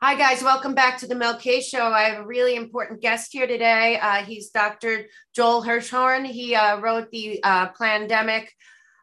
Hi, guys. Welcome back to the Mel K Show. I have a really important guest here today. Uh, he's Dr. Joel Hirschhorn. He uh, wrote the uh, pandemic,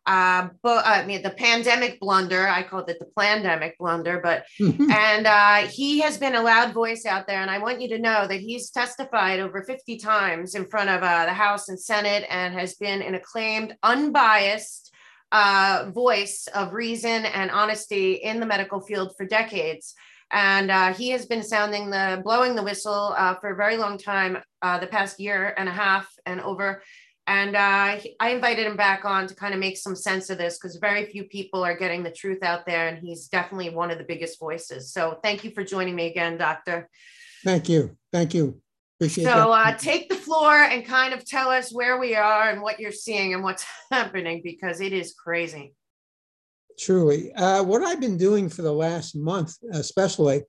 uh, bo- I mean, the pandemic blunder. I called it the pandemic blunder, but and uh, he has been a loud voice out there. And I want you to know that he's testified over 50 times in front of uh, the House and Senate and has been an acclaimed, unbiased uh, voice of reason and honesty in the medical field for decades and uh, he has been sounding the blowing the whistle uh, for a very long time uh, the past year and a half and over. And uh, i invited him back on to kind of make some sense of this because very few people are getting the truth out there and he's definitely one of the biggest voices. So thank you for joining me again doctor. Thank you. Thank you. Appreciate it. so uh, take the floor and kind of tell us where we are and what you're seeing and what's happening because it is crazy Truly. Uh, what I've been doing for the last month, especially,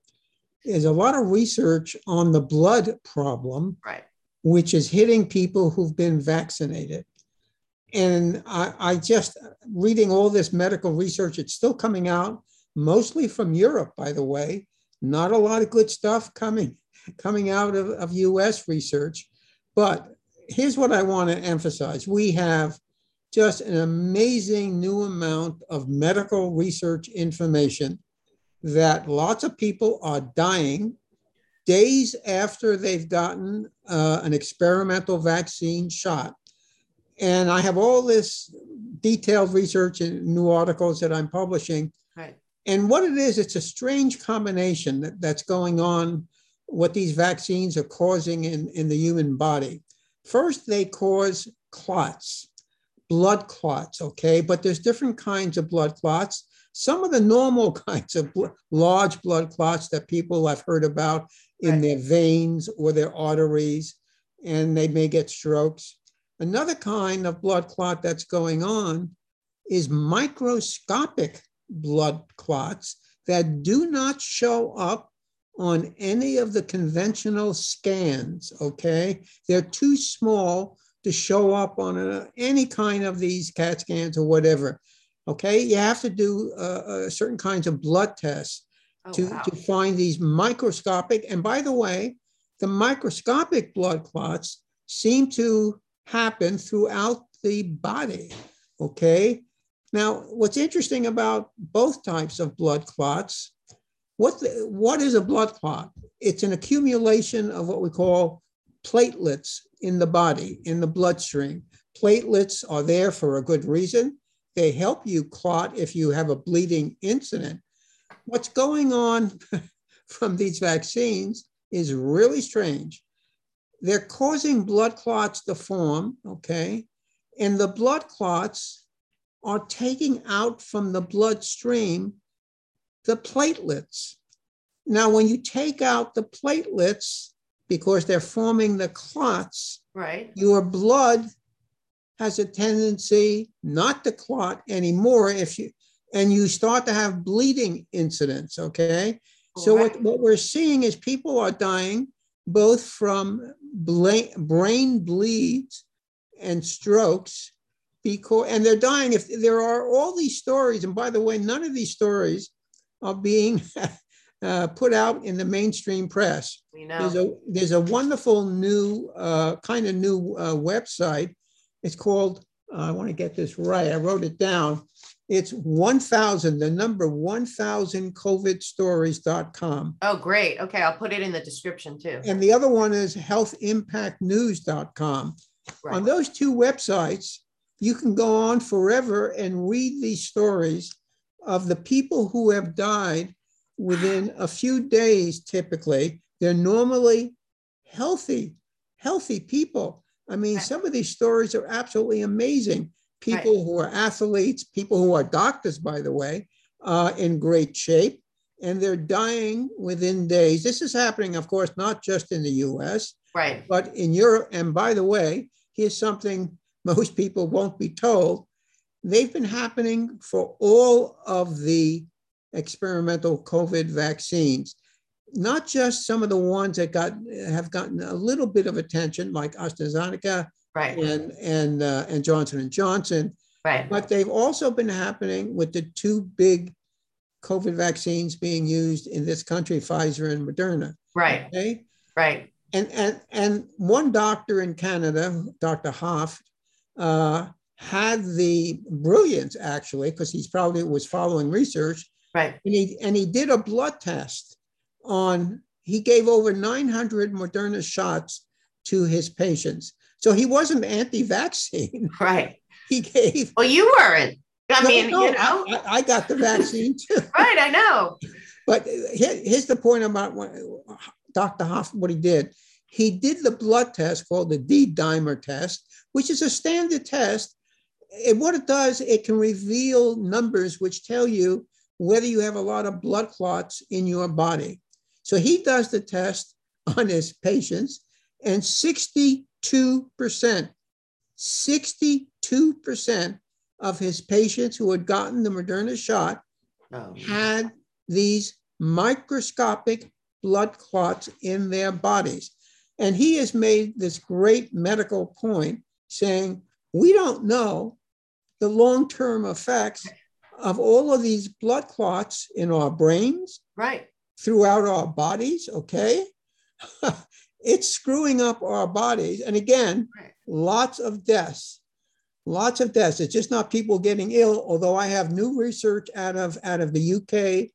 is a lot of research on the blood problem, right. which is hitting people who've been vaccinated. And I, I just reading all this medical research, it's still coming out, mostly from Europe, by the way. Not a lot of good stuff coming coming out of, of US research. But here's what I want to emphasize. We have just an amazing new amount of medical research information that lots of people are dying days after they've gotten uh, an experimental vaccine shot. And I have all this detailed research and new articles that I'm publishing. Right. And what it is, it's a strange combination that, that's going on, what these vaccines are causing in, in the human body. First, they cause clots blood clots, okay? But there's different kinds of blood clots. Some of the normal kinds of bl- large blood clots that people have heard about in right. their veins or their arteries, and they may get strokes. Another kind of blood clot that's going on is microscopic blood clots that do not show up on any of the conventional scans, okay? They're too small to show up on a, any kind of these CAT scans or whatever. Okay, you have to do uh, uh, certain kinds of blood tests oh, to, wow. to find these microscopic. And by the way, the microscopic blood clots seem to happen throughout the body. Okay, now what's interesting about both types of blood clots? What the, what is a blood clot? It's an accumulation of what we call platelets in the body, in the bloodstream. Platelets are there for a good reason. They help you clot if you have a bleeding incident. What's going on from these vaccines is really strange. They're causing blood clots to form, okay? And the blood clots are taking out from the bloodstream the platelets. Now, when you take out the platelets, because they're forming the clots. Right. Your blood has a tendency not to clot anymore if you and you start to have bleeding incidents. Okay. So right. what, what we're seeing is people are dying both from brain bleeds and strokes because and they're dying if there are all these stories and by the way none of these stories are being uh, put out in the mainstream press. We know. There's a, there's a wonderful new, uh, kind of new uh, website. It's called, uh, I want to get this right, I wrote it down. It's 1000, the number 1000covidstories.com. Oh, great. Okay, I'll put it in the description too. And the other one is healthimpactnews.com. Right. On those two websites, you can go on forever and read these stories of the people who have died within a few days, typically. They're normally healthy, healthy people. I mean, some of these stories are absolutely amazing. People right. who are athletes, people who are doctors, by the way, uh, in great shape, and they're dying within days. This is happening, of course, not just in the US, right. but in Europe. And by the way, here's something most people won't be told. They've been happening for all of the experimental COVID vaccines, not just some of the ones that got have gotten a little bit of attention, like AstraZeneca right. and and uh, and Johnson and Johnson, right. but they've also been happening with the two big COVID vaccines being used in this country, Pfizer and Moderna. Right. Okay. Right. And and and one doctor in Canada, Dr. Hoffe, uh, had the brilliance actually, because he's probably was following research. Right. And he and he did a blood test on. He gave over 900 Moderna shots to his patients. So he wasn't anti-vaccine. Right. He gave. Well, you weren't. I No, mean, no, you know. I, I got the vaccine too. right. I know. But here's the point about what Dr. Hoffe, what he did. He did the blood test called the D dimer test, which is a standard test. And what it does, it can reveal numbers which tell you whether you have a lot of blood clots in your body. So he does the test on his patients, and 62%, 62% of his patients who had gotten the Moderna shot Oh. had these microscopic blood clots in their bodies. And he has made this great medical point saying, we don't know the long term effects of all of these blood clots in our brains, Right. throughout our bodies, okay? it's screwing up our bodies. And again, Right. lots of deaths. Lots of deaths. It's just not people getting ill, although I have new research out of out of the UK,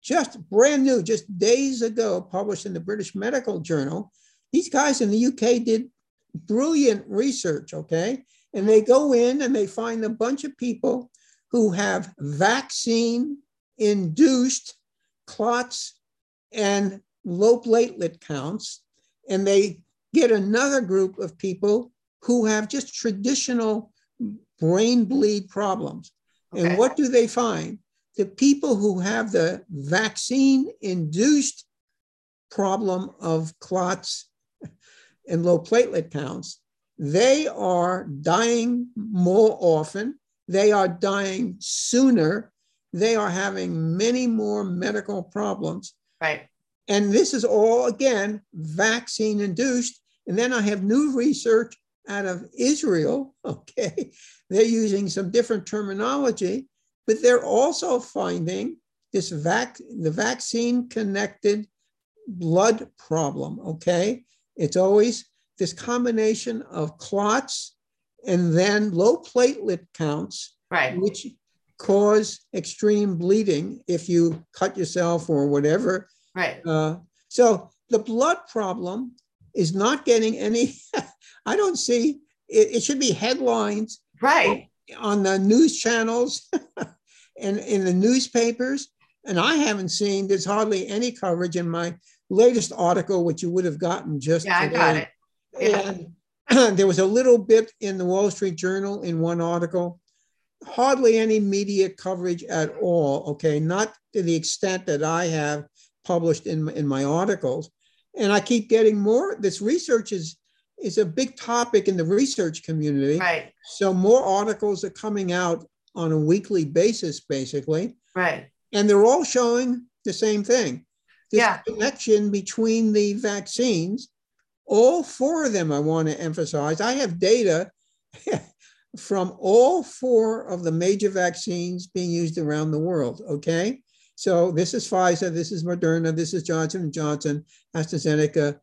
just brand new, just days ago, published in the British Medical Journal. These guys in the UK did brilliant research, okay? And they go in and they find a bunch of people who have vaccine induced clots and low platelet counts. And they get another group of people who have just traditional brain bleed problems. Okay. And what do they find? The people who have the vaccine induced problem of clots and low platelet counts, they are dying more often. They are dying sooner. They are having many more medical problems. Right. And this is all, again, vaccine induced. And then I have new research out of Israel. Okay. They're using some different terminology, but they're also finding this vac- the vaccine connected blood problem. Okay. It's always this combination of clots and then low platelet counts Right. which cause extreme bleeding if you cut yourself or whatever. Right. Uh, so the blood problem is not getting any. I don't see it, it should be headlines Right. on the news channels and in the newspapers. And I haven't seen there's hardly any coverage in my latest article, which you would have gotten just Yeah, I got it. Yeah. And there was a little bit in the Wall Street Journal in one article, hardly any media coverage at all. Okay, not to the extent that I have published in, in my articles. And I keep getting more. This research is is a big topic in the research community. Right. So more articles are coming out on a weekly basis, basically, Right. and they're all showing the same thing. This Yeah. connection between the vaccines. All four of them, I want to emphasize. I have data from all four of the major vaccines being used around the world. Okay, so this is Pfizer, this is Moderna, this is Johnson and Johnson, AstraZeneca.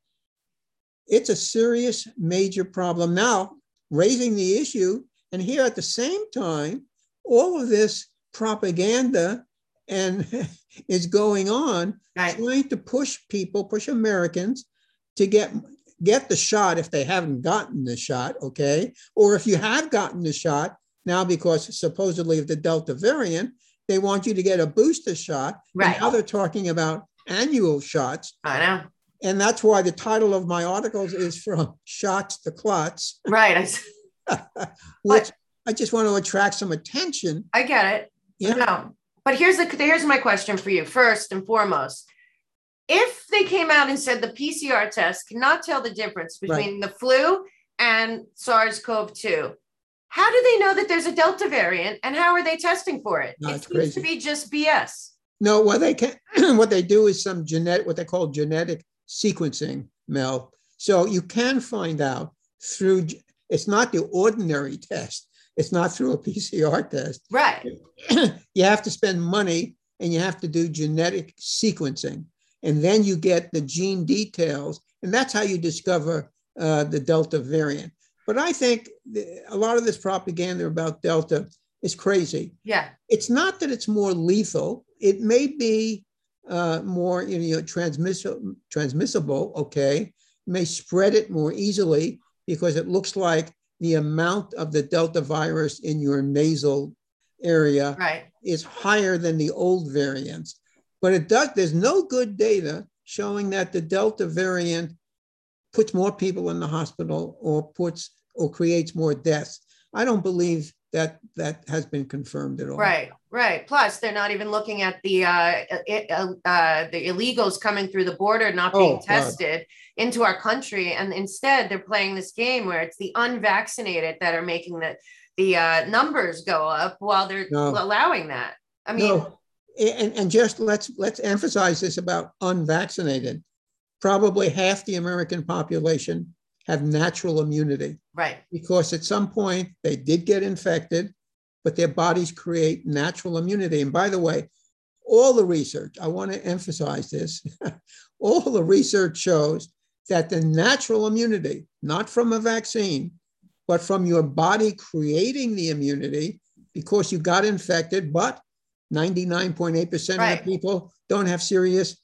It's a serious, major problem now. Raising the issue, and here at the same time, all of this propaganda and is going on Right. trying to push people, push Americans to get get the shot if they haven't gotten the shot, okay? Or if you have gotten the shot now because supposedly of the Delta variant, they want you to get a booster shot. Right. now they're talking about annual shots. I know. And that's why the title of my articles is from shots to clots, Right. Which I just want to attract some attention. I get it. Yeah. No. But here's the here's my question for you. First and foremost, if they came out and said the PCR test cannot tell the difference between the flu and SARS-CoV-2, how do they know that there's a Delta variant and how are they testing for it? No, it seems to be just BS. No, what they can, what they do is some genetic, what they call genetic sequencing, Mel. So you can find out through. It's not the ordinary test. It's not through a PCR test. Right. you have to spend money and you have to do genetic sequencing. And then you get the gene details, and that's how you discover uh, the Delta variant. But I think a lot of this propaganda about Delta is crazy. Yeah. It's not that it's more lethal, it may be uh, more you know, transmissible, transmissible, okay, may spread it more easily because it looks like the amount of the Delta virus in your nasal area right. is higher than the old variants. But it does, there's no good data showing that the Delta variant puts more people in the hospital or puts or creates more deaths. I don't believe that that has been confirmed at all. Right, right. Plus, they're not even looking at the uh, uh, uh, the illegals coming through the border not being oh, tested God. into our country, and instead they're playing this game where it's the unvaccinated that are making the the uh, numbers go up while they're no. allowing that. I mean, no. And, and just let's let's emphasize this about unvaccinated. Probably half the American population have natural immunity. Right. Because at some point they did get infected, but their bodies create natural immunity. And by the way, all the research, I want to emphasize this, all the research shows that the natural immunity, not from a vaccine, but from your body creating the immunity because you got infected, but 99.8% right. of the people don't have serious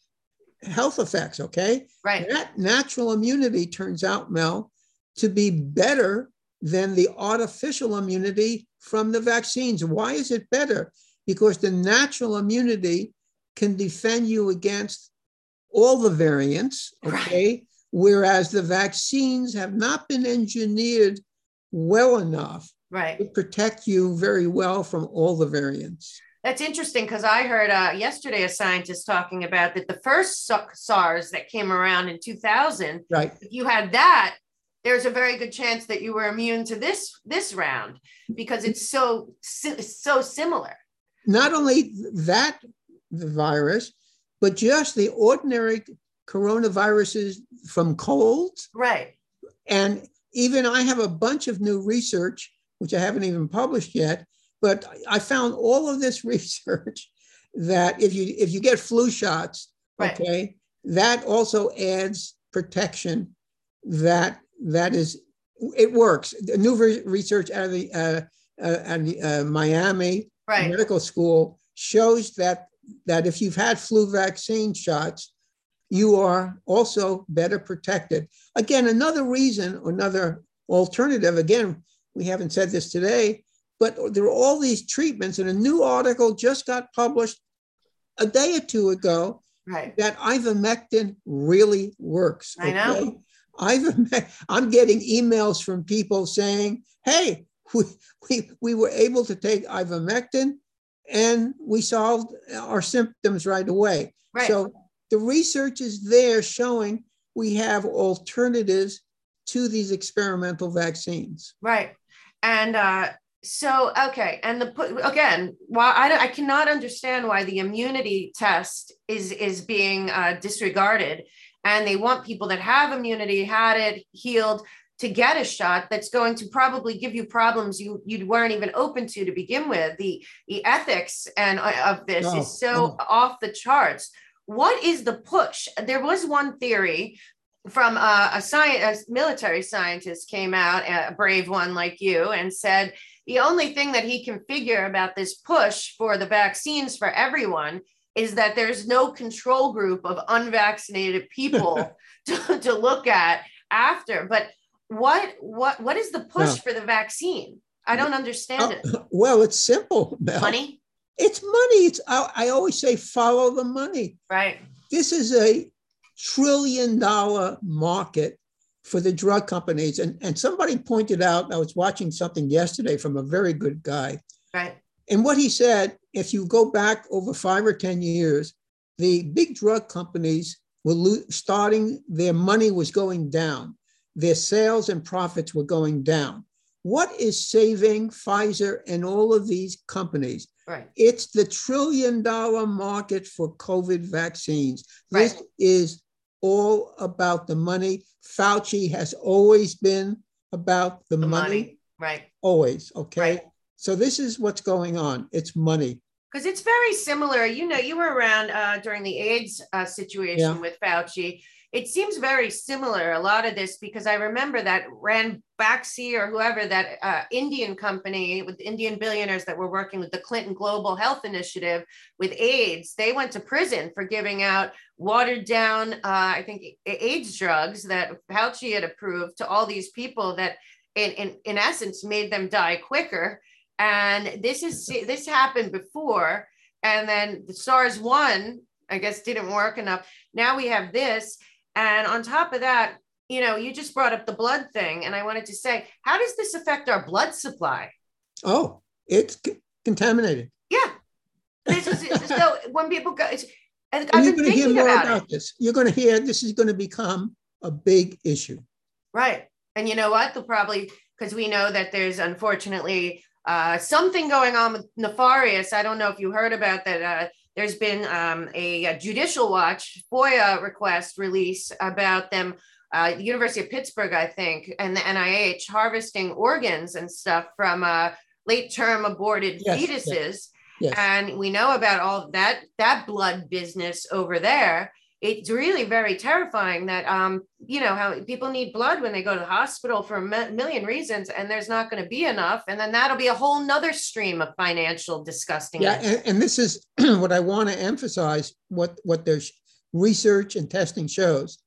health effects, okay? Right. That natural immunity turns out, Mel, to be better than the artificial immunity from the vaccines. Why is it better? Because the natural immunity can defend you against all the variants, okay? Right. Whereas the vaccines have not been engineered well enough right. to protect you very well from all the variants. That's interesting because I heard uh, yesterday a scientist talking about that the first SARS that came around in 2000, right. if you had that, there's a very good chance that you were immune to this this round because it's so so similar. Not only that the virus, but just the ordinary coronaviruses from colds. Right. And even I have a bunch of new research, which I haven't even published yet, but I found all of this research that if you if you get flu shots, right. okay, that also adds protection that that is it works. The new research out of the uh, uh, the, uh, Miami right. Medical School shows that that if you've had flu vaccine shots, you are also better protected. Again, another reason, another alternative, again, we haven't said this today, but there are all these treatments, and a new article just got published a day or two ago right. that ivermectin really works. I know. Ivermectin, I'm getting emails from people saying, hey, we, we, we were able to take ivermectin and we solved our symptoms right away. Right. So the research is there showing we have alternatives to these experimental vaccines. Right. And uh, so, okay. And the again, while I, I cannot understand why the immunity test is is being uh, disregarded, and they want people that have immunity, had it, healed, to get a shot that's going to probably give you problems you you weren't even open to to begin with. The the ethics and uh, of this oh, is so oh. off the charts what is the push? There was one theory from a, a, science, a military scientist came out, a brave one like you, and said the only thing that he can figure about this push for the vaccines for everyone is that there's no control group of unvaccinated people to, to look at after. But what what what is the push no. for the vaccine? I don't understand uh, it. Well, it's simple. Mel. Money. It's money. It's I, I always say follow the money. Right. This is a trillion dollar market for the drug companies. And, and somebody pointed out, I was watching something yesterday from a very good guy. Right. And what he said, if you go back over five or 10 years, the big drug companies were lo- starting, their money was going down. Their sales and profits were going down. What is saving Pfizer and all of these companies? Right. It's the trillion dollar market for COVID vaccines. Right. This is all about the money. Fauci has always been about the, the money. money. Right. Always. Okay. Right. So this is what's going on. It's money. because it's very similar. You know, you were around uh, during the AIDS uh, situation yeah. with Fauci. It seems very similar, a lot of this, because I remember that Ranbaxy or whoever, that uh, Indian company with Indian billionaires that were working with the Clinton Global Health Initiative with AIDS, they went to prison for giving out watered down, uh, I think, AIDS drugs that Fauci had approved to all these people that, in, in, in essence, made them die quicker and this is this happened before and then the SARS one I guess didn't work enough. Now we have this and on top of that, you know, you just brought up the blood thing and I wanted to say, how does this affect our blood supply? Oh, it's c- contaminated. Yeah. This is so when people go I've you're going to hear more about, about this. You're going to hear this is going to become a big issue. Right. And you know what? They'll probably because we know that there's unfortunately uh, something going on with Nefarious. I don't know if you heard about that. Uh, there's been um, a, a, judicial watch FOIA request release about them, uh, the University of Pittsburgh, I think, and the NIH harvesting organs and stuff from uh, late term aborted yes, fetuses. Yes, yes. And we know about all that that blood business over there it's really very terrifying that um, you know how people need blood when they go to the hospital for a million reasons and there's not going to be enough and then that'll be a whole nother stream of financial disgusting yeah and, and, this is what i want to emphasize what what their research and testing shows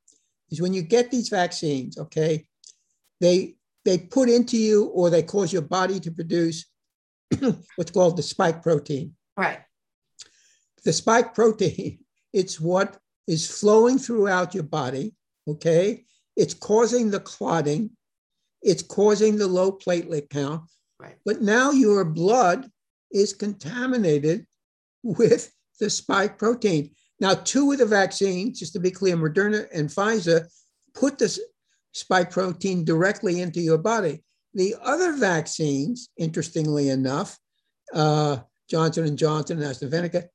is when you get these vaccines okay they they put into you or they cause your body to produce what's called the spike protein. Right. The spike protein it's what is flowing throughout your body, okay? It's causing the clotting, it's causing the low platelet count. Right. But now your blood is contaminated with the spike protein. Now, two of the vaccines, just to be clear, Moderna and Pfizer, put this spike protein directly into your body. The other vaccines, interestingly enough, uh, Johnson and Johnson and AstraZeneca,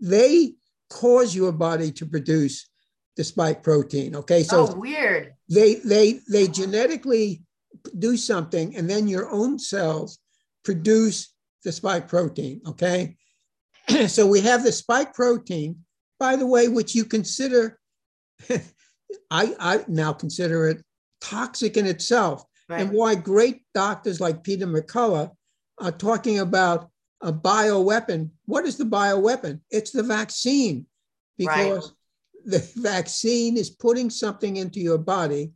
they cause your body to produce the spike protein. Okay, so oh, weird. They they they genetically do something, and then your own cells produce the spike protein. Okay, so we have the spike protein, by the way, which you consider. I I now consider it toxic in itself, right. and why great doctors like Peter McCullough are talking about a bioweapon. What is the bioweapon? It's the vaccine because right. the vaccine is putting something into your body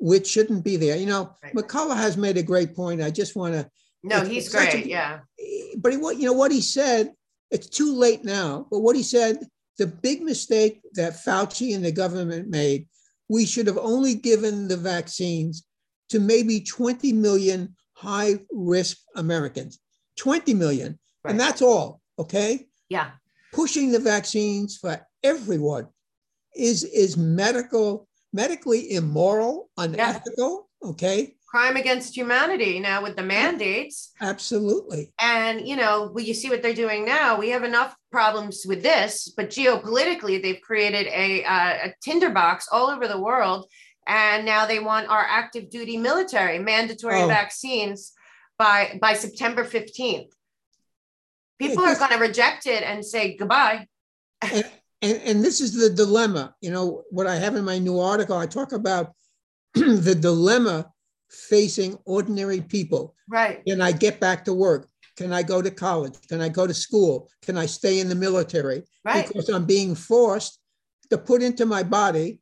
which shouldn't be there. You know, right. McCullough has made a great point. I just want to. No, he's great. A, yeah. Eh, but he, what you know what he said. It's too late now. But what he said, the big mistake that Fauci and the government made, we should have only given the vaccines to maybe 20 million high risk Americans. 20 million. Right. And that's all. Okay. Yeah. Pushing the vaccines for everyone is, is medical, medically immoral, unethical. Yeah. Okay. Crime against humanity now with the mandates. Absolutely. And, you know, well, you see what they're doing now. We have enough problems with this, but geopolitically, they've created a, uh, a tinderbox all over the world. And now they want our active duty military mandatory oh. vaccines by by September 15th. People are going to reject it and say goodbye. And, and, and this is the dilemma. You know, what I have in my new article, I talk about the dilemma facing ordinary people. Right. Can I get back to work? Can I go to college? Can I go to school? Can I stay in the military? Right. Because I'm being forced to put into my body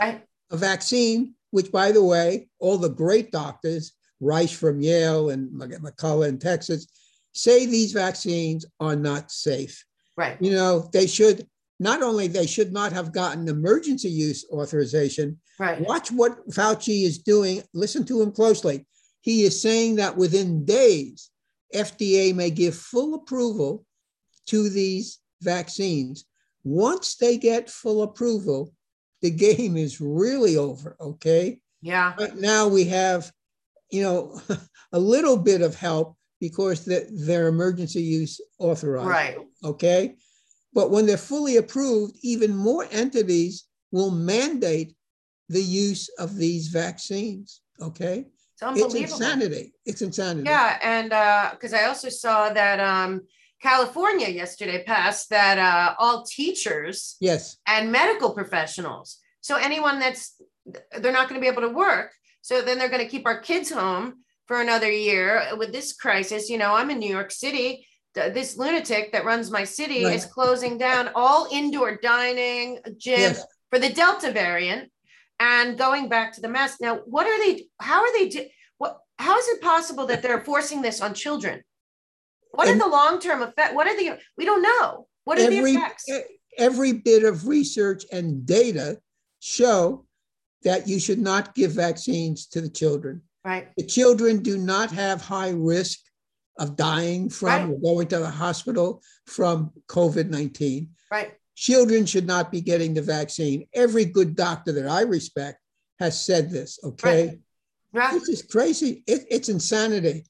right. a vaccine, which, by the way, all the great doctors Risch from Yale and McCullough in Texas, say these vaccines are not safe. Right. You know, they should not only they should not have gotten emergency use authorization. Right. Watch what Fauci is doing. Listen to him closely. He is saying that within days, FDA may give full approval to these vaccines. Once they get full approval, the game is really over. Okay. Yeah. But now we have you know, a little bit of help because the, they're emergency use authorized. Right. Okay. But when they're fully approved, even more entities will mandate the use of these vaccines. Okay. It's, it's insanity. It's insanity. Yeah. And because uh, I also saw that um, California yesterday passed that uh, all teachers Yes. and medical professionals, so anyone that's they're not going to be able to work, so then they're going to keep our kids home for another year with this crisis. You know, I'm in New York City. This lunatic that runs my city Right. is closing down all indoor dining, gym Yes. for the Delta variant, and going back to the mask. Now, what are they? How are they? What? How is it possible that they're forcing this on children? What are the long term effect? What are the? We don't know. What are every the effects? every bit of research and data show that you should not give vaccines to the children. Right. The children do not have high risk of dying from Right. or going to the hospital from COVID 19. Right. Children should not be getting the vaccine. Every good doctor that I respect has said this, okay? Right. This is crazy. It, it's insanity.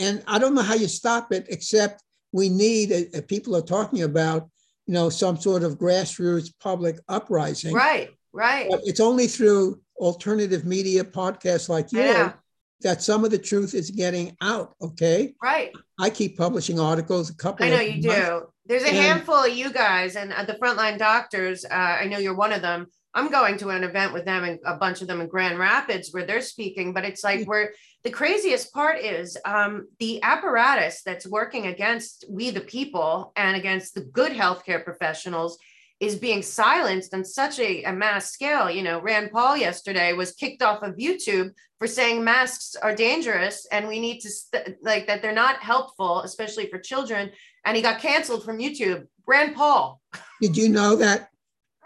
And I don't know how you stop it, except we need, uh, uh, people are talking about, you know, some sort of grassroots public uprising. Right. Right. But it's only through alternative media podcasts like yours that some of the truth is getting out. Okay. Right. I keep publishing articles, a couple I know you months. do. There's a And- handful of you guys and uh, the frontline doctors. Uh, I know you're one of them. I'm going to an event with them and a bunch of them in Grand Rapids where they're speaking. But it's like where the craziest part is um, the apparatus that's working against we the people and against the good healthcare professionals is being silenced on such a, a mass scale. You know, Rand Paul yesterday was kicked off of YouTube for saying masks are dangerous and we need to st- like that they're not helpful, especially for children. And he got canceled from YouTube. Rand Paul. Did you know that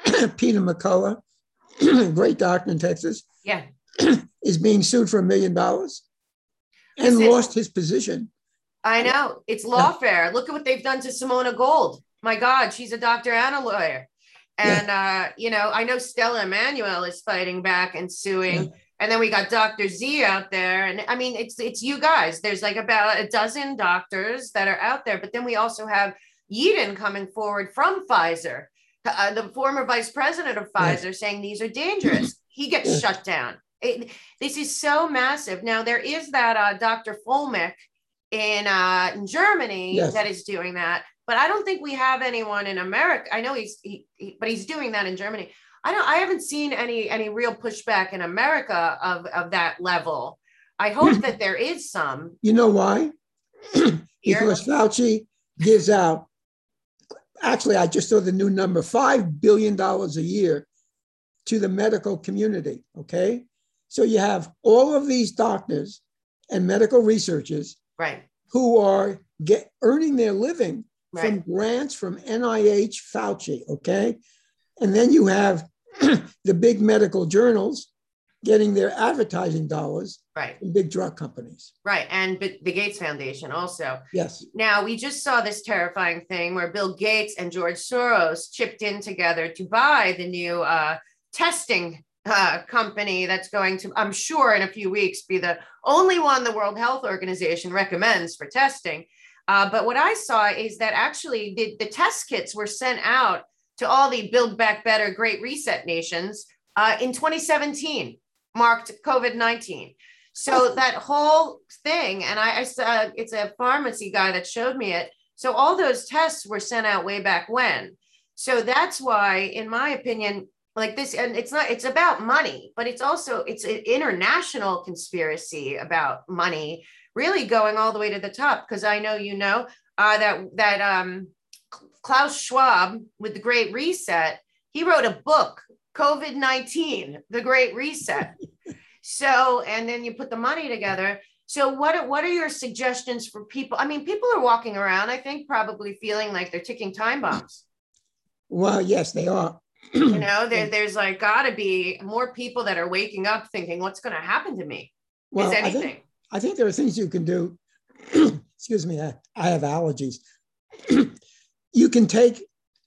Peter McCullough, great doctor in Texas, Yeah. is being sued for a million dollars and lost his position? I know it's lawfare. Look at what they've done to Simone Gold. My God, she's a doctor and a lawyer. And uh, you know, I know Stella Immanuel is fighting back and suing. Yeah. And then we got Dr. Z out there. And I mean, it's it's you guys. There's like about a dozen doctors that are out there, but then we also have Yeadon coming forward from Pfizer, uh, the former vice president of. Pfizer, saying these are dangerous. He gets shut down. It, this is so massive. Now there is that uh, Dr. Fuellmich in uh, in Germany Yes. that is doing that, but I don't think we have anyone in America. I know he's he, he, but he's doing that in Germany. I don't. I haven't seen any any real pushback in America of of that level. I hope hmm. that there is some You know why? because Fauci gives out, actually, I just saw the new number $5 billion a year to the medical community. Okay. So you have all of these doctors and medical researchers Right. who are get, earning their living Right. from grants from NIH Fauci. Okay. And then you have the big medical journals getting their advertising dollars Right. from big drug companies. Right. And the Gates Foundation also. Yes. Now, we just saw this terrifying thing where Bill Gates and George Soros chipped in together to buy the new uh, testing uh, company that's going to, I'm sure, in a few weeks be the only one the World Health Organization recommends for testing. Uh, but what I saw is that actually the, the test kits were sent out to all the Build Back Better Great Reset nations uh, in 2017, marked COVID 19. So that whole thing, and I, I saw it's a pharmacy guy that showed me it. So all those tests were sent out way back when. So that's why, in my opinion, like this, and it's not, it's about money, but it's also it's an international conspiracy about money, really going all the way to the top. Because I know you know uh, that that um, Klaus Schwab with the Great Reset, he wrote a book, COVID nineteen, the Great Reset. So, and then you put the money together. So, what are, what are your suggestions for people? I mean, people are walking around, I think, probably feeling like they're ticking time bombs. Well, yes, they are. You know, there, there's like got to be more people that are waking up thinking, what's going to happen to me? Well, Is anything? I think there are things you can do. Excuse me, I, I have allergies. you can take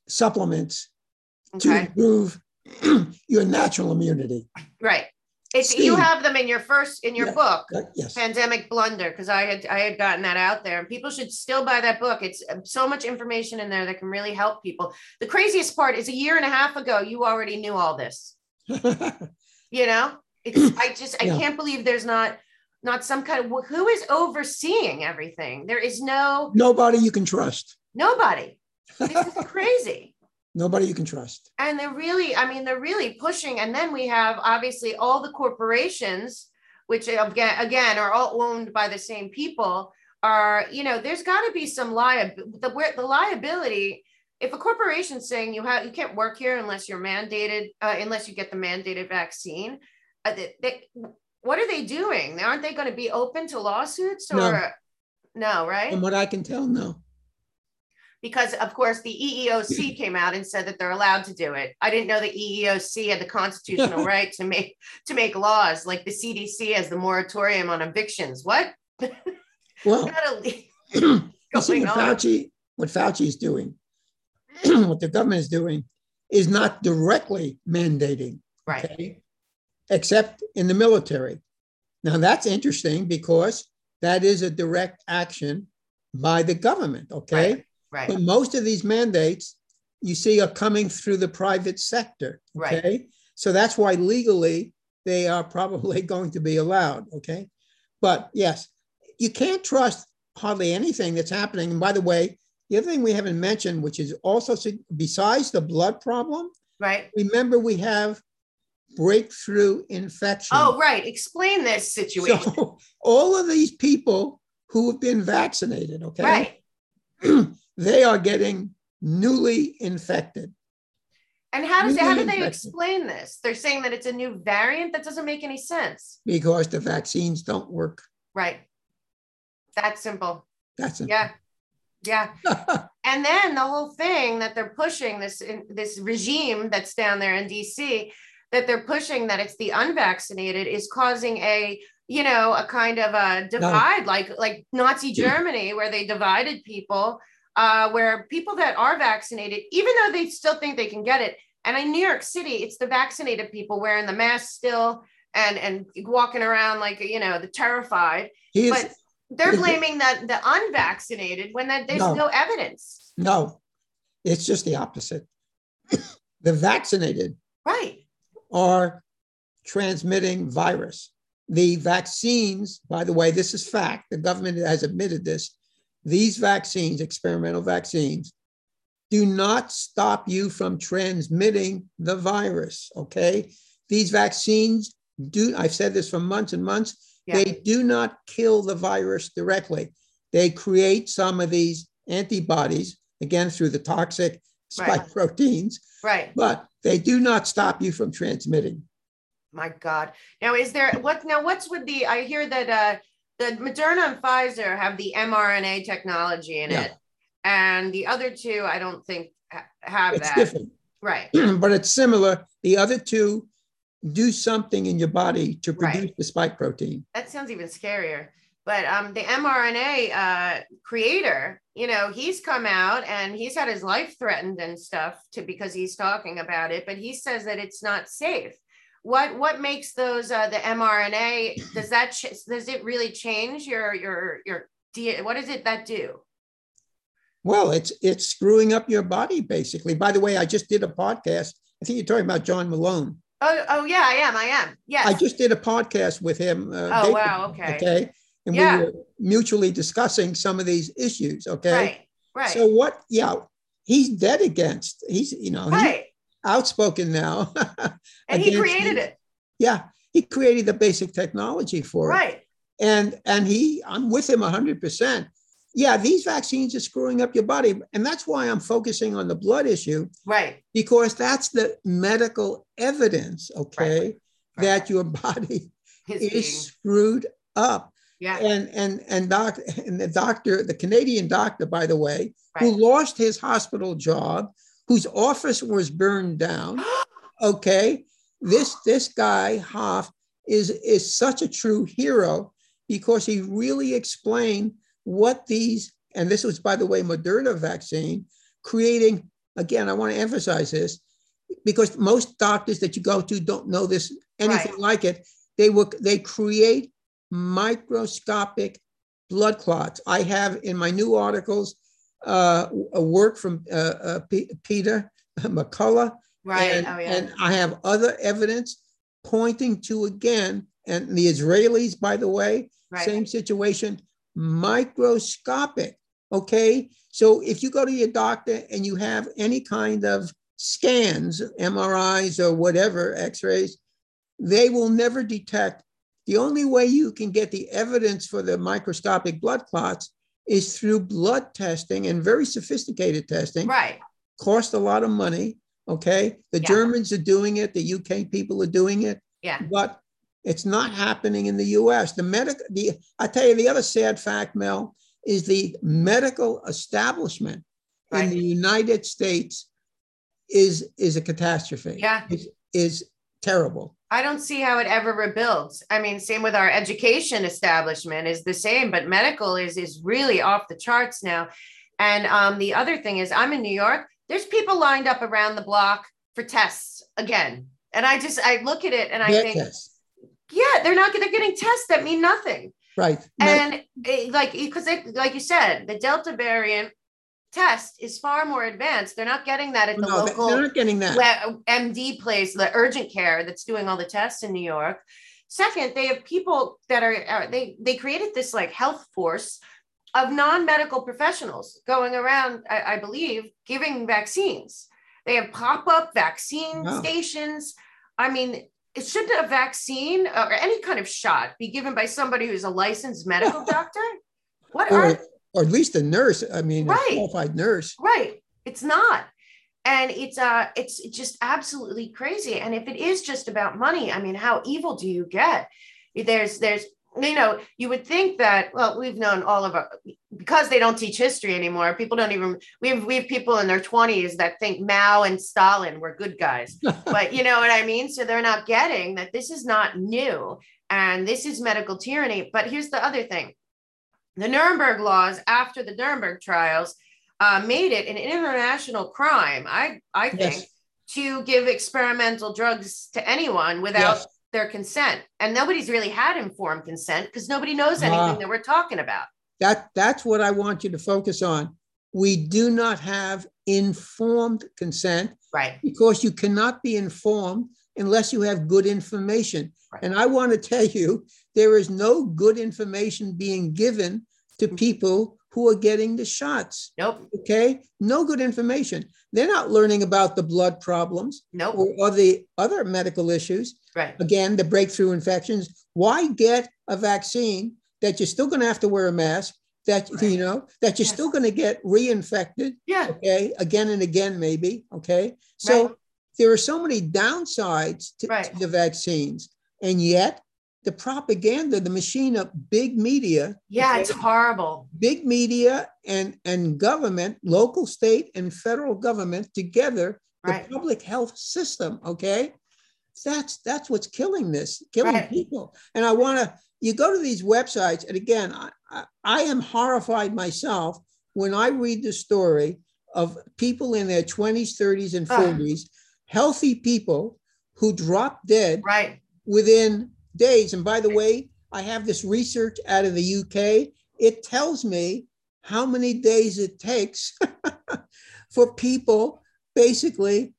supplements to improve your natural immunity. Right. It's, you have them in your first, in your Yeah. book. Uh, yes. pandemic blunder because i had i had gotten that out there and people should still buy that book it's uh, so much information in there that can really help people the craziest part is a year and a half ago you already knew all this you know it's i just i Yeah. can't believe there's not not some kind of who is overseeing everything there is no Nobody you can trust. Nobody. This is crazy. Nobody you can trust. And they're really, I mean, they're really pushing. And then we have obviously all the corporations, which again, again are all owned by the same people. Are you know, there's got to be some liability. The the liability. If a corporation's saying you have you can't work here unless you're mandated, uh, unless you get the mandated vaccine, uh, they, they, what are they doing? Aren't they going to be open to lawsuits or no, no right? From what I can tell, no because of course the EEOC came out and said that they're allowed to do it. I didn't know the EEOC had the constitutional right to make to make laws like the CDC has the moratorium on evictions. What? Well, going what Fauci, what Fauci is doing, what the government is doing, is not directly mandating, right? Okay, except in the military. Now that's interesting because that is a direct action by the government. Okay. Right. Right. But most of these mandates you see are coming through the private sector. Okay. Right. So that's why legally they are probably going to be allowed. Okay. But yes, you can't trust hardly anything that's happening. And by the way, the other thing we haven't mentioned, which is also besides the blood problem, right? Remember, we have breakthrough infection. Oh, right. Explain this situation. So all of these people who have been vaccinated, okay, right. they are getting newly infected. And how does how do they explain this? They're saying that it's a new variant that doesn't make any sense. Because the vaccines don't work. Right. That's simple. That's simple. Yeah. Yeah. and then the whole thing that they're pushing this in, this regime that's down there in DC that they're pushing that it's the unvaccinated is causing a you know a kind of a divide no. like like Nazi Germany where they divided people uh, where people that are vaccinated, even though they still think they can get it, and in New York City, it's the vaccinated people wearing the mask still and and walking around like you know the terrified. but they're blaming the the unvaccinated when that there's no, no evidence. No, it's just the opposite. the vaccinated right are transmitting virus. The vaccines, by the way, this is fact. The government has admitted this these vaccines, experimental vaccines, do not stop you from transmitting the virus. Okay. These vaccines do, I've said this for months and months, yeah. they do not kill the virus directly. They create some of these antibodies, again, through the toxic spike right. proteins. Right. But they do not stop you from transmitting. My God. Now, is there what now? What's with the? I hear that uh, the Moderna and Pfizer have the mRNA technology in yeah. it, and the other two, I don't think have it's that. different, right? but it's similar. The other two do something in your body to produce right. the spike protein. That sounds even scarier. But um, the mRNA uh, creator, you know, he's come out and he's had his life threatened and stuff to because he's talking about it. But he says that it's not safe what what makes those uh, the mRNA? Does that ch- does it really change your your your what does it that do? Well, it's it's screwing up your body basically. By the way, I just did a podcast. I think you're talking about John Malone. Oh, oh yeah, I am. I am. Yes. I just did a podcast with him. Uh, oh David, wow. Okay. Okay. And yeah. we were mutually discussing some of these issues. Okay. Right. Right. So what? Yeah, he's dead against. He's you know. Right. Outspoken now. and he created it. Yeah, he created the basic technology for right. it. Right. And and he, I'm with him 100%. Yeah, these vaccines are screwing up your body. And that's why I'm focusing on the blood issue. Right. Because that's the medical evidence, okay, right. Right. that your body His is being. screwed up. Yeah. And and and doc and the doctor, the Canadian doctor, by the way, who lost his hospital job whose office was burned down. Okay, this this guy Hoffe is is such a true hero because he really explained what these and this was by the way Moderna vaccine creating again I want to emphasize this because most doctors that you go to don't know this anything right. like it they work they create microscopic blood clots I have in my new articles uh, a work from uh, uh, P- Peter McCullough. Right. And, oh, yeah. and I have other evidence pointing to again, and the Israelis, by the way, right. same situation, microscopic. Okay. So if you go to your doctor and you have any kind of scans, MRIs or whatever, x rays, they will never detect. The only way you can get the evidence for the microscopic blood clots is through blood testing and very sophisticated testing. Right. Cost a lot of money. Okay. The Yeah. Germans are doing it, the UK people are doing it, Yeah. but it's not happening in the US. The medical, the I tell you, the other sad fact, Mel, is the medical establishment Right. in the United States is is a catastrophe. Yeah. Is, is terrible. I don't see how it ever rebuilds. I mean, same with our education establishment is the same, but medical is is really off the charts now. And um, the other thing is, I'm in New York. There's people lined up around the block for tests again, and I just I look at it and I think, test. yeah, they're not they're getting tests that mean nothing. Right. And it, like because like you said, the Delta variant test is far more advanced. They're not getting that at the no, local they're not getting that. MD place, the urgent care that's doing all the tests in New York. Second, they have people that are uh, they they created this like health force of non-medical professionals going around, I, I believe, giving vaccines. They have pop-up vaccine Wow. stations. I mean, it shouldn't a vaccine or any kind of shot be given by somebody who's a licensed medical doctor? What are or, at least a nurse. I mean, Right. a qualified nurse. Right. It's not. And it's uh it's just absolutely crazy. And if it is just about money, I mean, how evil do you get? There's there's you know, you would think that well, we've known all of our because they don't teach history anymore. People don't even we have we have people in their 20s that think Mao and Stalin were good guys. but you know what I mean? So they're not getting that this is not new and this is medical tyranny. But here's the other thing the Nuremberg laws after the Nuremberg trials uh, made it an international crime, I, I think, Yes. to give experimental drugs to anyone without Yes. their consent. And nobody's really had informed consent because nobody knows anything Ah. that we're talking about. That that's what I want you to focus on. We do not have informed consent Right. because you cannot be informed unless you have good information. Right. And I want to tell you, there is no good information being given to mm-hmm. people who are getting the shots. Nope. Okay, no good information. They're not learning about the blood problems Nope. or, or the other medical issues. Right. Again, the breakthrough infections. Why get a vaccine that you're still going to have to wear a mask? That Right. you know that you're Yes. still going to get reinfected. Yeah. Okay, again and again, maybe. Okay, so Right. There are so many downsides to, to the vaccines, and yet the propaganda, the machine of big media, Yeah. It's horrible. big media and and government, local, state, and federal government together, Right. the public health system. Okay, that's that's what's killing this, killing Right. people. And I want to. You go to these websites, and again, I, I, I am horrified myself when I read the story of people in their 20s, 30s, and Ugh. 40s, healthy people who drop dead Right. within days. And by the way, I have this research out of the UK. It tells me how many days it takes for people basically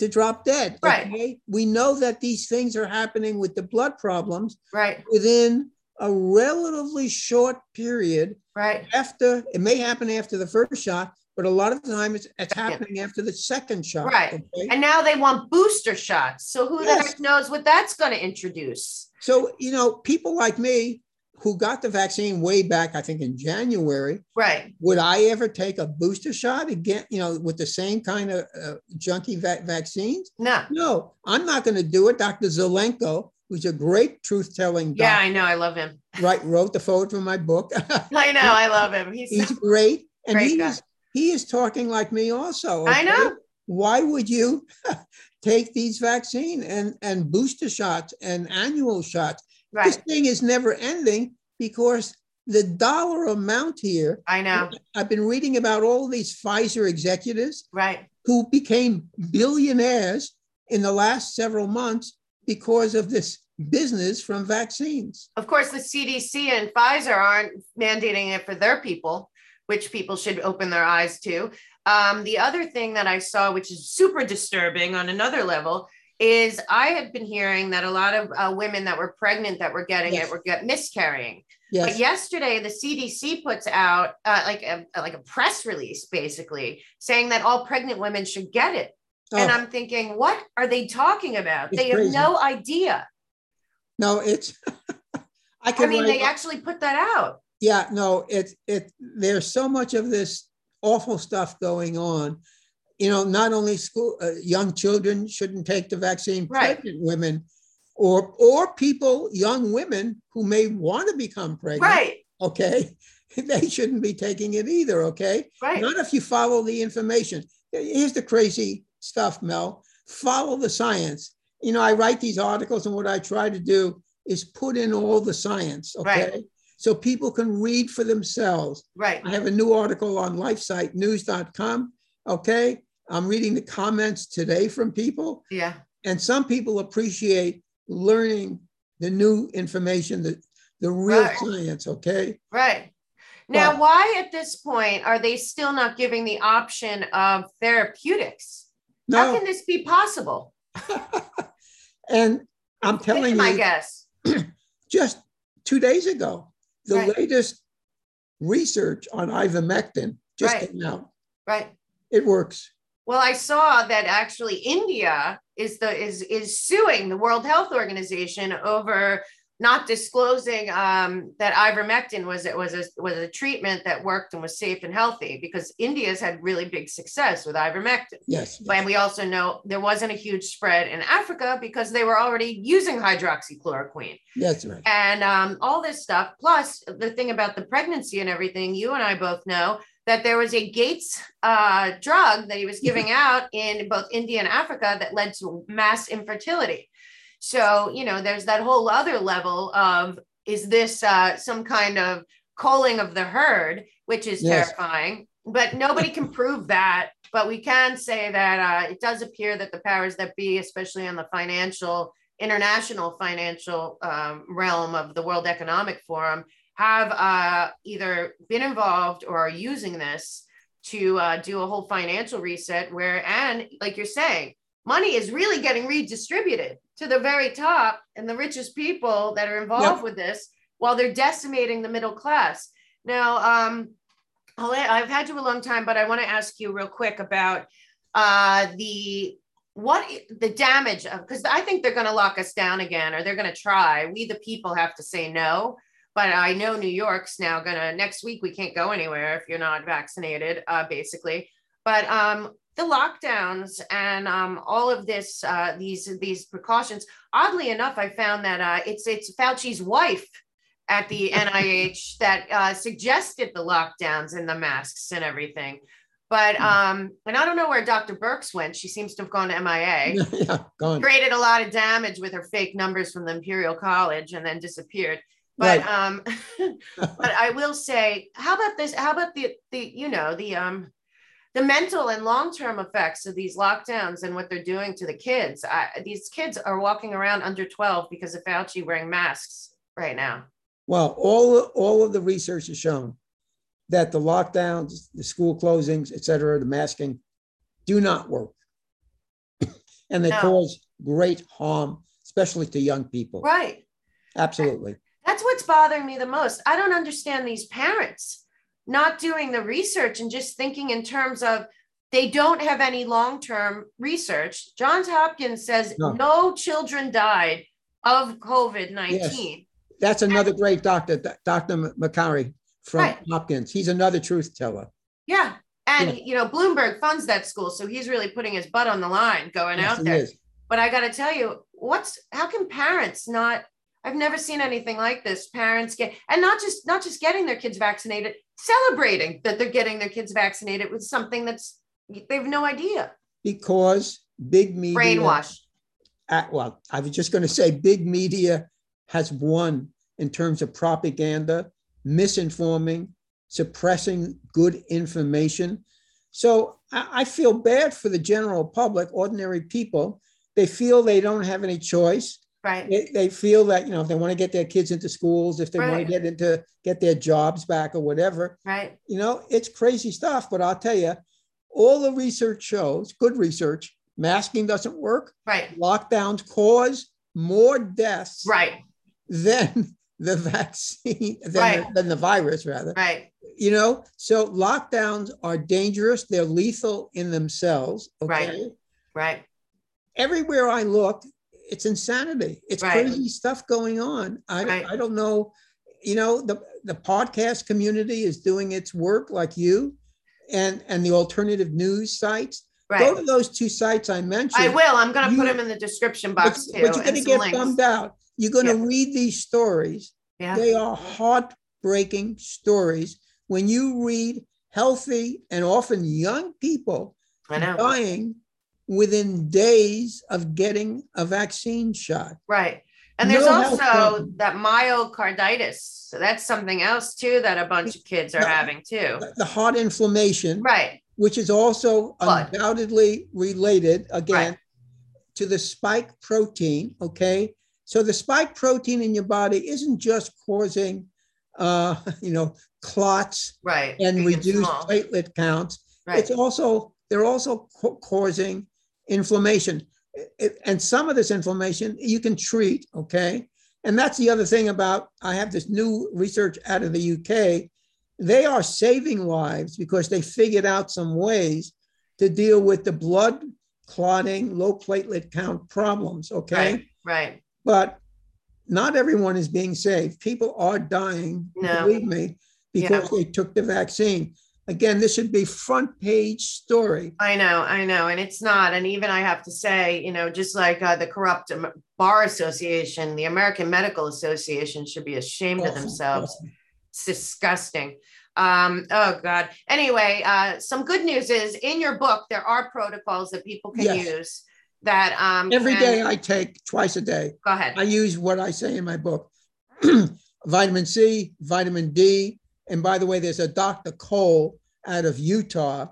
to drop dead. Right. Okay? We know that these things are happening with the blood problems Right. within a relatively short period Right. after it may happen after the first shot, but a lot of the time it's, it's happening after the second shot. Right. okay? And now they want booster shots. So who the heck knows what that's going to introduce? So, you know, people like me who got the vaccine way back, I think in January, Right. would I ever take a booster shot again, you know, with the same kind of uh, junky va- vaccines? No. No, I'm not going to do it. Dr. Zelenko, who's a great truth telling Yeah, I know. I love him. right, wrote the foreword for my book. I know. I love him. He's, He's great. And Great guy. He is talking like me also. I know. Why would you take these vaccine and, and booster shots and annual shots? This thing is never ending because the dollar amount here. I know. I've been reading about all these Pfizer executives Right. who became billionaires in the last several months because of this business from vaccines. Of course, the CDC and Pfizer aren't mandating it for their people, which people should open their eyes to. Um, the other thing that I saw, which is super disturbing on another level, is I had been hearing that a lot of uh, women that were pregnant that were getting Yes. it were get miscarrying. Yes. But yesterday, the CDC puts out uh, like a like a press release, basically saying that all pregnant women should get it. And Oh, I'm thinking, what are they talking about? It's they have crazy. no idea. no, it's. I I mean, they actually put that out. Yeah, no, it's it. There's so much of this awful stuff going on. You know, not only school, uh, young children shouldn't take the vaccine. Right. Pregnant women, or or people, young women who may want to become pregnant. Right, Okay, they shouldn't be taking it either. Okay. right. Not if you follow the information. Here's the crazy stuff, Mel. Follow the science. You know, I write these articles, and what I try to do is put in all the science, okay? Right. So people can read for themselves. Right. I have a new article on lifesitenews.com, okay? I'm reading the comments today from people, Yeah. and some people appreciate learning the new information, the, the real Right. science, okay? Right. Now, Well- why at this point are they still not giving the option of therapeutics? How can this be possible? and I'm telling you, my guess. just two days ago, the Right. latest research on ivermectin just Right. came out. Right. It works. Well, I saw that actually India is the is is suing the World Health Organization over not disclosing um, that ivermectin was it was a was a treatment that worked and was safe and healthy because India's had really big success with ivermectin. Yes. And we also know there wasn't a huge spread in Africa because they were already using hydroxychloroquine That's right. and um, all this stuff. Plus, the thing about the pregnancy and everything, you and I both know that there was a Gates uh, drug that he was giving out in both India and Africa that led to mass infertility. So, you know, there's that whole other level of is this uh, some kind of calling of the herd, which is Yes. terrifying, but nobody can prove that. But we can say that uh, it does appear that the powers that be, especially on the financial international financial um, realm of the World Economic Forum have uh, either been involved or are using this to uh, do a whole financial reset where, and like you're saying, money is really getting redistributed to the very top and the richest people that are involved Yep. with this while they're decimating the middle class. Now, um, I've had you a long time, but I want to ask you real quick about uh, the what the damage of because I think they're going to lock us down again or they're going to try. We the people have to say no. But I know New York's now gonna next week we can't go anywhere if you're not vaccinated, uh, basically. But um, the lockdowns and um, all of this, uh, these these precautions. Oddly enough, I found that uh, it's it's Fauci's wife at the NIH that uh, suggested the lockdowns and the masks and everything. But um, and I don't know where Dr. Birx went. She seems to have gone to MIA. yeah, gone. Created a lot of damage with her fake numbers from the Imperial College and then disappeared. But Right. um, but I will say, how about this? How about the the you know the um the mental and long term effects of these lockdowns and what they're doing to the kids? I, these kids are walking around under twelve because of Fauci wearing masks right now. Well, all all of the research has shown that the lockdowns, the school closings, et cetera, the masking, do not work, and they No. cause great harm, especially to young people. Right. Absolutely. That's what's bothering me the most. I don't understand these parents not doing the research and just thinking in terms of they don't have any long term research. Johns Hopkins says No. no, children died of COVID 19. That's another great doctor, Dr. Makary from Right. Hopkins. He's another truth teller. Yeah. And, Yeah. you know, Bloomberg funds that school. So he's really putting his butt on the line going Yes, out he there. is. But I got to tell you, what's how can parents not? I've never seen anything like this. Parents get and not just not just getting their kids vaccinated, celebrating that they're getting their kids vaccinated with something that's they have no idea. Because big media. Brainwash. uh, well, I was just going to say big media has won in terms of propaganda, misinforming, suppressing good information. So I, I feel bad for the general public, ordinary people. They feel they don't have any choice. Right. They, they feel that, you know, if they want to get their kids into schools, if they want to get into, get their jobs back or whatever, Right. you know, it's crazy stuff. But I'll tell you, all the research shows, good research, masking doesn't work Right. lockdowns cause more deaths Right. than the vaccine than, Right. the, than the virus, rather. Right. You know, so lockdowns are dangerous. They're lethal in themselves. Okay. Right. Right. Everywhere I look, it's insanity. It's Right. crazy stuff going on. I, Right. I don't know. You know, the, the podcast community is doing its work like you and, and the alternative news sites. Right. Go to those two sites I mentioned. I will. I'm going to put them in the description but, box too. but you're going to get links. bummed out. You're going to Yeah. read these stories. Yeah. They are heartbreaking stories. When you read healthy and often young people I know. dying within days of getting a vaccine shot. Right. And there's No also that myocarditis. So that's something else too that a bunch of kids are No. having too. The heart inflammation, Right. which is also Blood. undoubtedly related again Right. to the spike protein. Okay. So the spike protein in your body isn't just causing, uh, you know, clots Right. and Big reduced small. platelet counts. Right. It's also, they're also ca- causing inflammation. And some of this inflammation you can treat, okay? And that's the other thing about, I have this new research out of the UK. They are saving lives because they figured out some ways to deal with the blood clotting, low platelet count problems, okay? Right. Right. But not everyone is being saved. People are dying, No. believe me, because they took the vaccine. Again, this should be front page story. I know, I know, and it's not. And even I have to say, you know, just like uh, the corrupt bar association, the American Medical Association should be ashamed of themselves. It's disgusting. Um, oh God. Anyway, uh, some good news is in your book there are protocols that people can Yes. use. That um, Every can- day I take twice a day. Go ahead. I use what I say in my book vitamin C, vitamin D. And by the way, there's a Dr. Cole out of Utah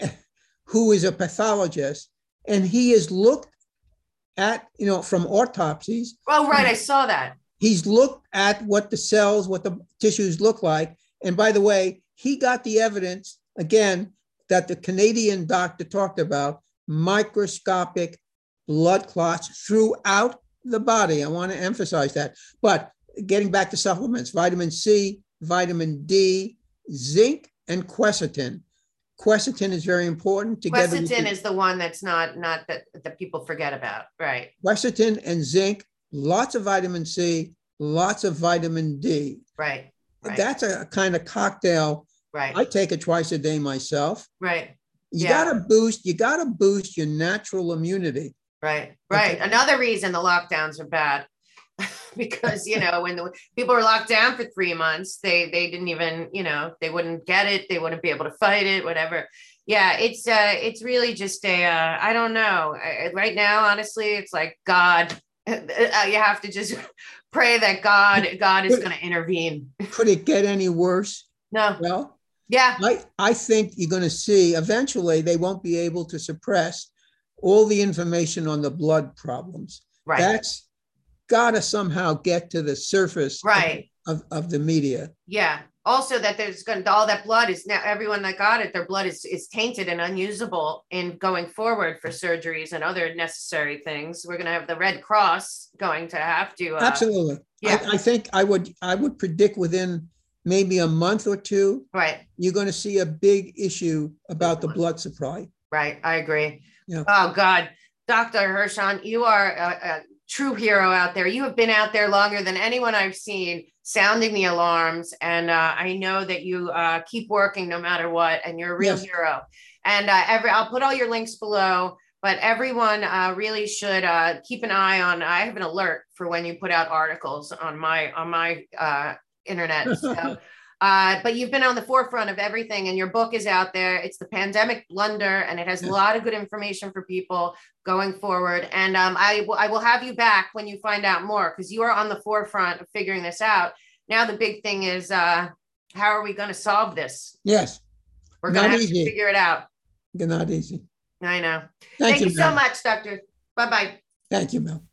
who is a pathologist, and he has looked at, you know, from autopsies, oh, right. I saw that. he's looked at what the cells, what the tissues look like. And by the way, he got the evidence again that the Canadian doctor talked about microscopic blood clots throughout the body. I want to emphasize that. But getting back to supplements, vitamin C, vitamin D, zinc, and quercetin. Quercetin is very important together. Quercetin is the one that's not not that that people forget about. Right. quercetin and zinc, lots of vitamin C, lots of vitamin D. Right. Right. That's a kind of cocktail. right. I take it twice a day myself. right. You Yeah. gotta boost, you gotta boost your natural immunity. Right, right. Okay. Another reason the lockdowns are bad. because you know when the people were locked down for three months they they didn't even you know they wouldn't get it they wouldn't be able to fight it whatever. Yeah it's uh it's really just a uh, i don't know. I, right now honestly it's like god uh, you have to just pray that god god is going to intervene. Could it get any worse? no. Well, yeah. I, I think you're gonna see eventually they won't be able to suppress all the information on the blood problems. right. That's gotta somehow get to the surface right of, of the media. Yeah. Also, that there's going to all that blood is now everyone that got it, their blood is is tainted and unusable in going forward for surgeries and other necessary things. We're going to have the Red Cross going to have to. Uh, Absolutely. yeah. I, I think I would, I would predict within maybe a month or two, Right. you're going to see a big issue about the blood supply. Right. I agree. Yeah. Oh God, Dr. Hirschhorn, you are a true hero out there. You have been out there longer than anyone I've seen, sounding the alarms, and uh, I know that you uh, keep working no matter what, and you're a real Yes. hero. And uh, every, I'll put all your links below. But everyone uh, really should uh, keep an eye on. I have an alert for when you put out articles on my on my uh, internet. So, uh, but you've been on the forefront of everything, and your book is out there. It's the pandemic blunder, and it has a lot of good information for people going forward. And um, I will have you back when you find out more because you are on the forefront of figuring this out. Now the big thing is uh, how are we going to solve this? Yes, We're going to have to figure it out. not easy. I know. Thank, Thank, you, so much, Doctor. Bye bye. Thank you, Mel.